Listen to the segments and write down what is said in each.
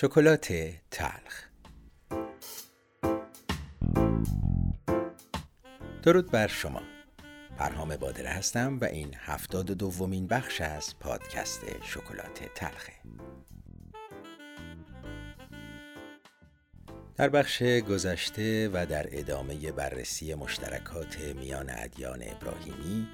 شکلات تلخ. درود بر شما. پرهام بادره هستم و این هفتاد و دومین بخش از پادکست شکلات تلخه. در بخش گذشته و در ادامه بررسی مشترکات میان ادیان ابراهیمی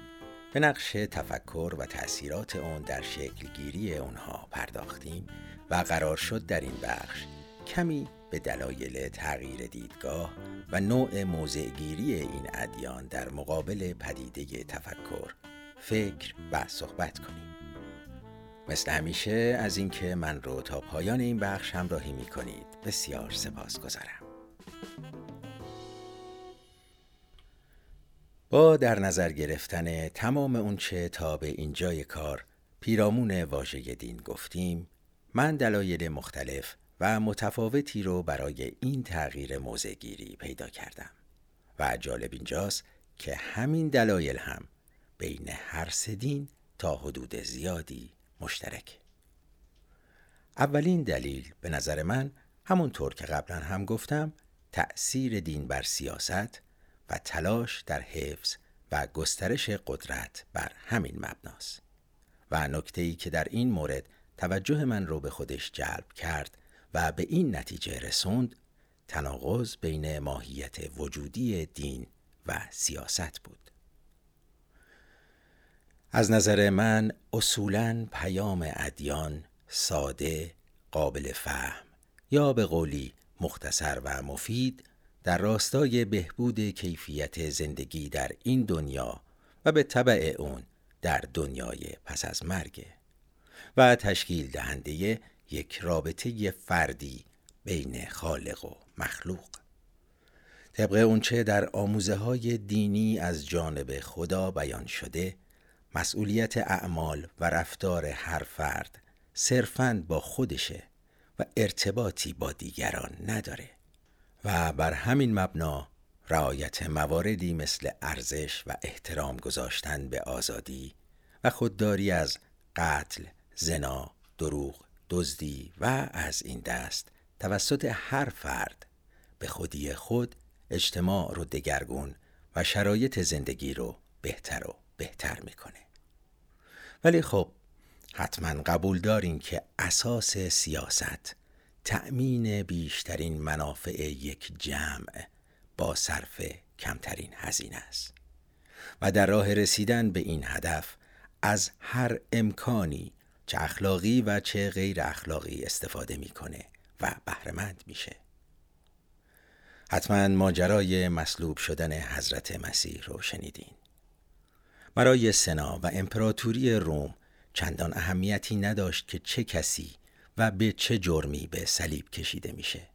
به نقش تفکر و تأثیرات اون در شکلگیری اونها پرداختیم و قرار شد در این بخش کمی به دلایل تغییر دیدگاه و نوع موضعگیری این ادیان در مقابل پدیده تفکر فکر و صحبت کنیم. مثل همیشه از اینکه من رو تا پایان این بخش همراهی می کنید بسیار سپاس گذارم با در نظر گرفتن تمام اونچه تا به اینجای کار پیرامون واژه دین گفتیم من دلایل مختلف و متفاوتی رو برای این تغییر موزگیری پیدا کردم و جالب اینجاست که همین دلایل هم بین هر سه دین تا حدود زیادی مشترک. اولین دلیل به نظر من همونطور که قبلا هم گفتم تأثیر دین بر سیاست و تلاش در حفظ و گسترش قدرت بر همین مبناست. و نکته ای که در این مورد توجه من رو به خودش جلب کرد و به این نتیجه رسوند تناقض بین ماهیت وجودی دین و سیاست بود. از نظر من اصولا پیام ادیان ساده قابل فهم یا به قولی مختصر و مفید در راستای بهبود کیفیت زندگی در این دنیا و به طبع اون در دنیای پس از مرگ. و تشکیل دهنده یک رابطه فردی بین خالق و مخلوق. طبق اونچه در آموزه های دینی از جانب خدا بیان شده مسئولیت اعمال و رفتار هر فرد صرفاً با خودشه و ارتباطی با دیگران نداره. و بر همین مبنا رعایت مواردی مثل ارزش و احترام گذاشتن به آزادی و خودداری از قتل، زنا، دروغ، دزدی و از این دست توسط هر فرد به خودی خود اجتماع رو دگرگون و شرایط زندگی رو بهتر و بهتر می‌کنه. ولی خب حتما قبول دارین که اساس سیاست تأمین بیشترین منافع یک جمع با صرف کمترین هزینه است. و در راه رسیدن به این هدف از هر امکانی چه اخلاقی و چه غیر اخلاقی استفاده می‌کنه و بهرهمند میشه. حتما ماجرای مصلوب شدن حضرت مسیح رو شنیدین. برای سنا و امپراتوری روم چندان اهمیتی نداشت که چه کسی و به چه جرمی به صلیب کشیده میشه.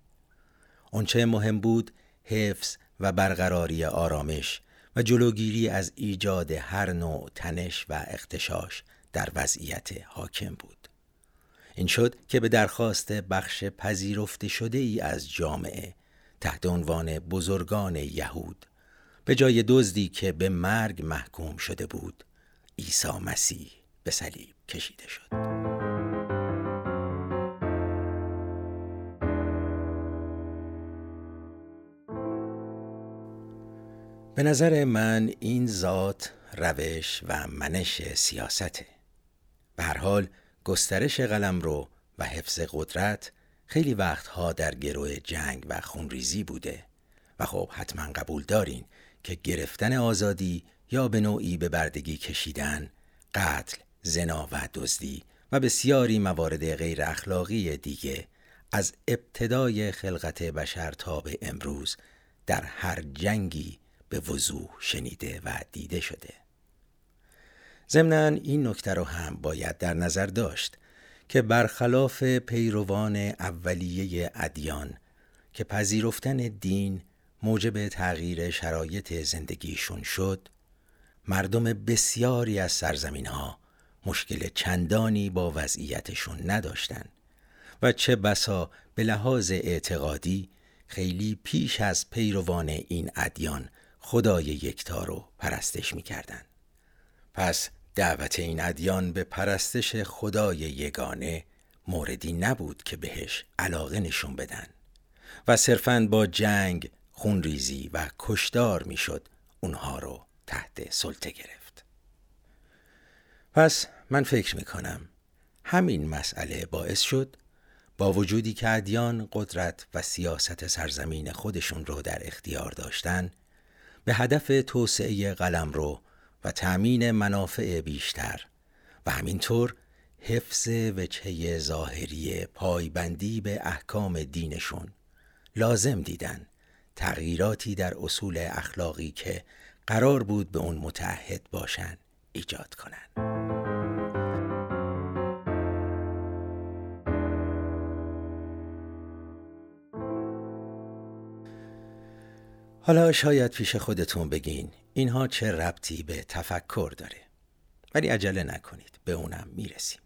اونچه مهم بود حفظ و برقراری آرامش و جلوگیری از ایجاد هر نوع تنش و اختشاش در وضعیت حاکم بود. این شد که به درخواست بخش پذیرفته شده ای از جامعه تحت عنوان بزرگان یهود به جای دزدی که به مرگ محکوم شده بود عیسی مسیح به صلیب کشیده شد. به نظر من این ذات روش و منش سیاسته. به هر حال گسترش قلم رو و حفظ قدرت خیلی وقتها در گروه جنگ و خونریزی بوده. و خب حتما قبول دارین که گرفتن آزادی یا به نوعی به بردگی کشیدن قتل، زنا و دزدی و بسیاری موارد غیر اخلاقی دیگه از ابتدای خلقت بشر تا به امروز در هر جنگی به وضوح شنیده و دیده شده. ضمنا این نکته رو هم باید در نظر داشت که برخلاف پیروان اولیه ادیان که پذیرفتن دین موجب تغییر شرایط زندگیشون شد مردم بسیاری از سرزمین ها مشکل چندانی با وضعیتشون نداشتن و چه بسا به لحاظ اعتقادی خیلی پیش از پیروان این ادیان خدای یکتا رو پرستش می‌کردن پس دعوت این ادیان به پرستش خدای یگانه موردی نبود که بهش علاقه نشون بدن و صرفاً با جنگ، خونریزی و کشدار می‌شد اونها رو تحت سلطه گرفت. پس من فکر می کنم همین مسئله باعث شد با وجودی که ادیان قدرت و سیاست سرزمین خودشون رو در اختیار داشتن به هدف توسعه قلم رو و تأمین منافع بیشتر و همینطور حفظ وجهه ظاهری پایبندی به احکام دینشون. لازم دیدن تغییراتی در اصول اخلاقی که قرار بود به اون متعهد باشن ایجاد کنن. حالا شاید پیش خودتون بگین اینها چه ربطی به تفکر داره؟ ولی عجله نکنید به اونم می‌رسیم.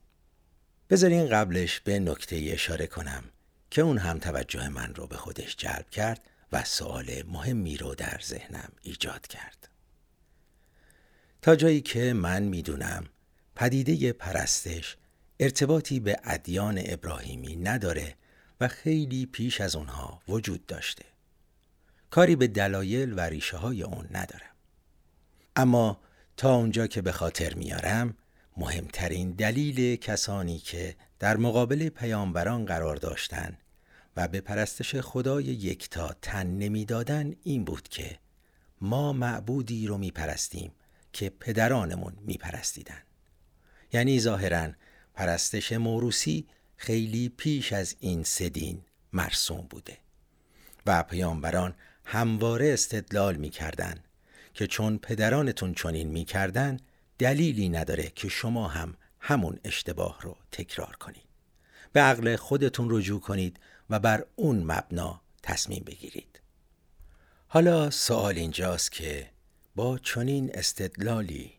بذارین قبلش به نکته اشاره کنم که اون هم توجه من رو به خودش جلب کرد و سوال مهمی رو در ذهنم ایجاد کرد. تا جایی که من می‌دونم پدیده پرستش ارتباطی به ادیان ابراهیمی نداره و خیلی پیش از اونها وجود داشته. کاری به دلایل و ریشه های اون ندارم. اما تا اونجا که به خاطر میارم مهمترین دلیل کسانی که در مقابل پیامبران قرار داشتند و به پرستش خدای یکتا تن نمی‌دادن این بود که ما معبودی رو میپرستیم که پدرانمون میپرستیدن. یعنی ظاهرا پرستش موروسی خیلی پیش از این سدین مرسوم بوده و پیامبران همواره استدلال می‌کردن که چون پدرانتون چنین می‌کردن دلیلی نداره که شما هم همون اشتباه رو تکرار کنید. به عقل خودتون رجوع کنید و بر اون مبنا تصمیم بگیرید. حالا سوال اینجاست که با چنین استدلالی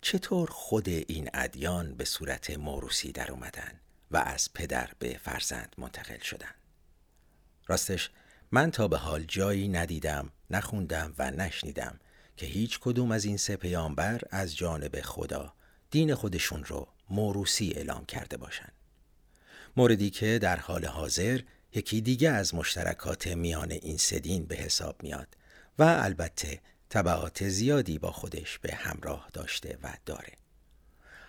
چطور خود این ادیان به صورت موروسی در اومدن و از پدر به فرزند منتقل شدن؟ راستش من تا به حال جایی ندیدم نخوندم و نشنیدم که هیچ کدوم از این سه پیامبر از جانب خدا دین خودشون رو موروسی اعلام کرده باشند. موردی که در حال حاضر یکی دیگه از مشترکات میان این سه دین به حساب میاد و البته طبعات زیادی با خودش به همراه داشته و داره.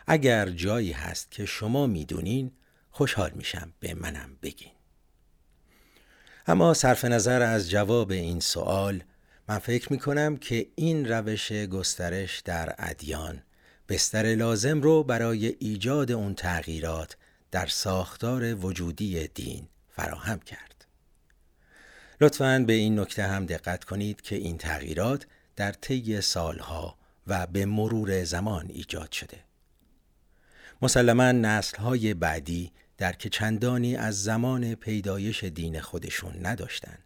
اگر جایی هست که شما می‌دونین خوشحال میشم به منم بگین. اما صرف نظر از جواب این سوال من فکر می کنم که این روش گسترش در ادیان بستر لازم رو برای ایجاد اون تغییرات در ساختار وجودی دین فراهم کرد. لطفاً به این نکته هم دقت کنید که این تغییرات در طی سالها و به مرور زمان ایجاد شده. مسلما نسلهای بعدی در که چندانی از زمان پیدایش دین خودشون نداشتند.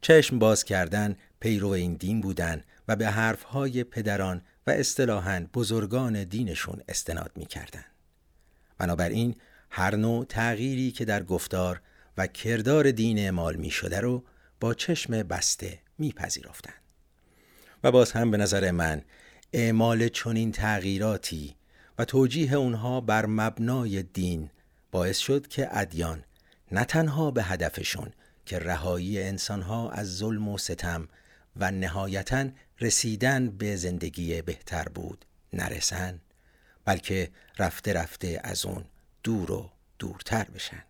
چشم باز کردن پیرو این دین بودن و به حرفهای پدران و اصطلاحاً بزرگان دینشون استناد می کردن. بنابراین هر نوع تغییری که در گفتار و کردار دین اعمال می شده رو با چشم بسته می پذیرفتن. و باز هم به نظر من اعمال چنین تغییراتی و توجیه اونها بر مبنای دین باعث شد که ادیان نه تنها به هدفشون که رهایی انسانها از ظلم و ستم و نهایتا رسیدن به زندگی بهتر بود نرسن بلکه رفته رفته از اون دور و دورتر بشن.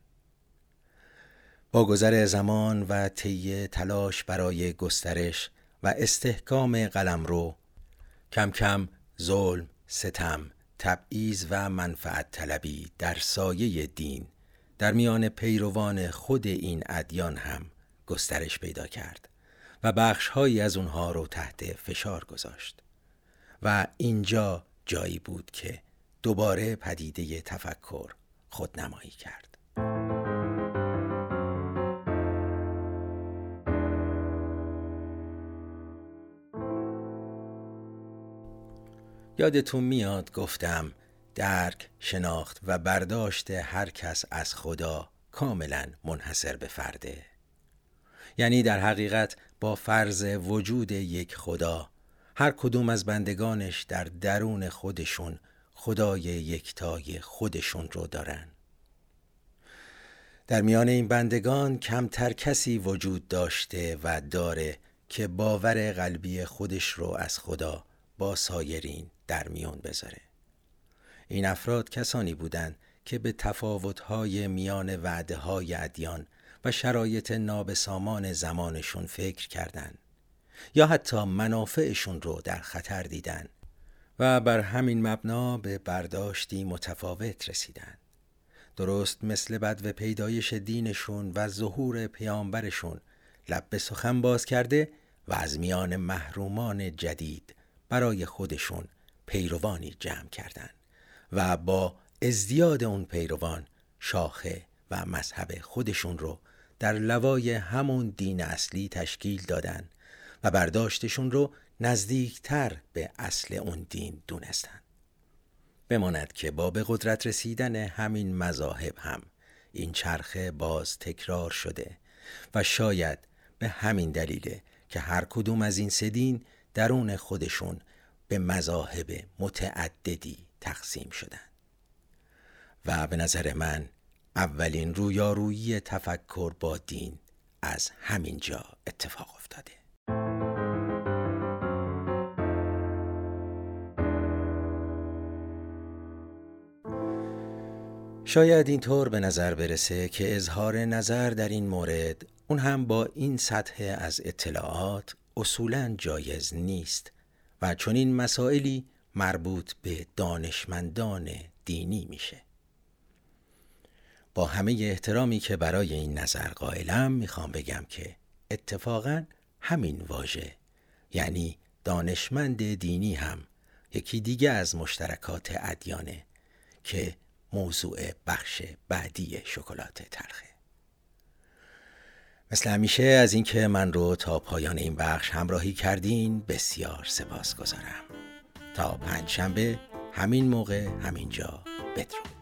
با گذر زمان و طی تلاش برای گسترش و استحکام قلمرو کم کم ظلم، ستم، تبعیض و منفعت طلبی در سایه دین در میان پیروان خود این ادیان هم گسترش پیدا کرد و بخشهایی از اونها رو تحت فشار گذاشت. و اینجا جایی بود که دوباره پدیده تفکر خودنمایی کرد. یادتون میاد گفتم درک، شناخت و برداشت هر کس از خدا کاملا منحصر به فرده. یعنی در حقیقت با فرض وجود یک خدا هر کدوم از بندگانش در درون خودشون خدای یکتای خودشون رو دارن. در میان این بندگان کمتر کسی وجود داشته و داره که باور قلبی خودش رو از خدا با سایرین در میون بذاره. این افراد کسانی بودند که به تفاوتهای میان وعده های ادیان و شرایط نابسامان زمانشون فکر کردند یا حتی منافعشون رو در خطر دیدن و بر همین مبنا به برداشتی متفاوت رسیدن درست مثل بد و پیدایش دینشون و ظهور پیامبرشون لب به سخن باز کرده و از میان محرومان جدید برای خودشون پیروانی جمع کردند و با ازدیاد اون پیروان شاخه و مذهب خودشون رو در لوای همون دین اصلی تشکیل دادن و برداشتشون رو نزدیکتر به اصل اون دین دونستن. بماند که با به قدرت رسیدن همین مذاهب هم این چرخه باز تکرار شده و شاید به همین دلیله که هر کدوم از این سدین درون خودشون به مذاهب متعددی تقسیم شدن و به نظر من اولین رویارویی تفکر با دین از همین جا اتفاق افتاده. شاید اینطور به نظر برسه که اظهار نظر در این مورد اون هم با این سطح از اطلاعات اصولا جایز نیست. و چون این مسائلی مربوط به دانشمندان دینی میشه. با همه احترامی که برای این نظر قائلم می‌خوام بگم که اتفاقا همین واژه یعنی دانشمند دینی هم یکی دیگه از مشترکات ادیانه که موضوع بخش بعدی شکلات تلخه. مثل همیشه از اینکه من رو تا پایان این بخش همراهی کردین بسیار سپاس گذارم. تا پنج شنبه همین موقع همینجا. بدرود.